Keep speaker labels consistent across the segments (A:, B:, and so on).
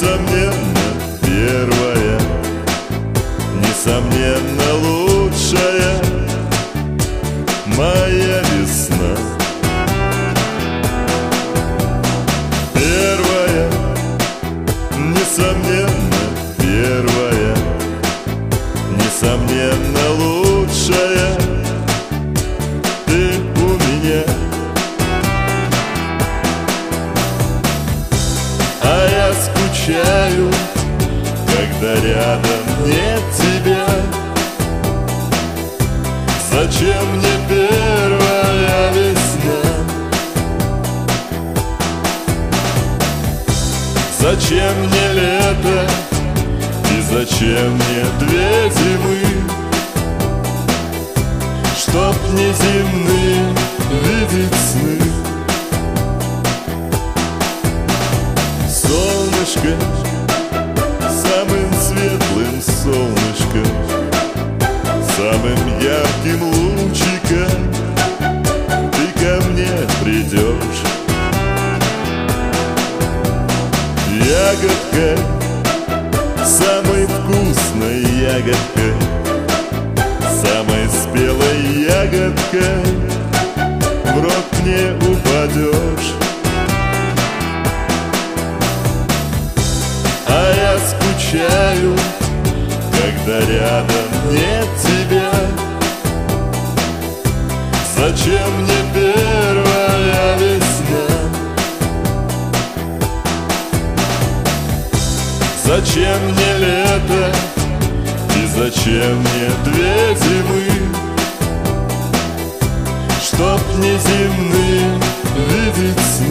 A: Несомненно, первая Несомненно, лучшая Моя весна. Первая Несомненно, первая Несомненно, лучшая скучаю Когда рядом нет тебя Зачем мне первая весна? Зачем мне лето? И зачем мне две зимы? Чтоб не земные видеть сны Солнышко Самым светлым солнышком Самым ярким лучиком Ты ко мне придешь. Ягодка Самой вкусной ягодкой скучаю, когда рядом нет тебя Зачем мне первая весна? Зачем мне лето? И зачем мне две зимы? Чтоб не земные видеть сны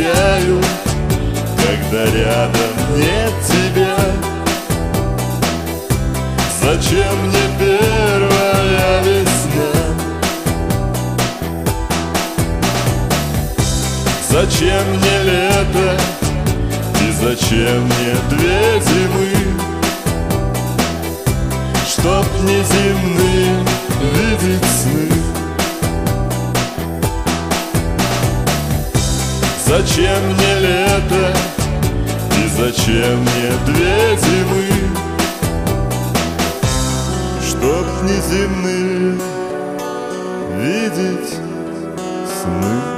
A: скучаю, когда рядом нет тебя Зачем мне первая весна? Зачем мне лето? И зачем мне две зимы? Чтоб не земные Зачем мне лето? И зачем мне две зимы? Чтоб неземные видеть сны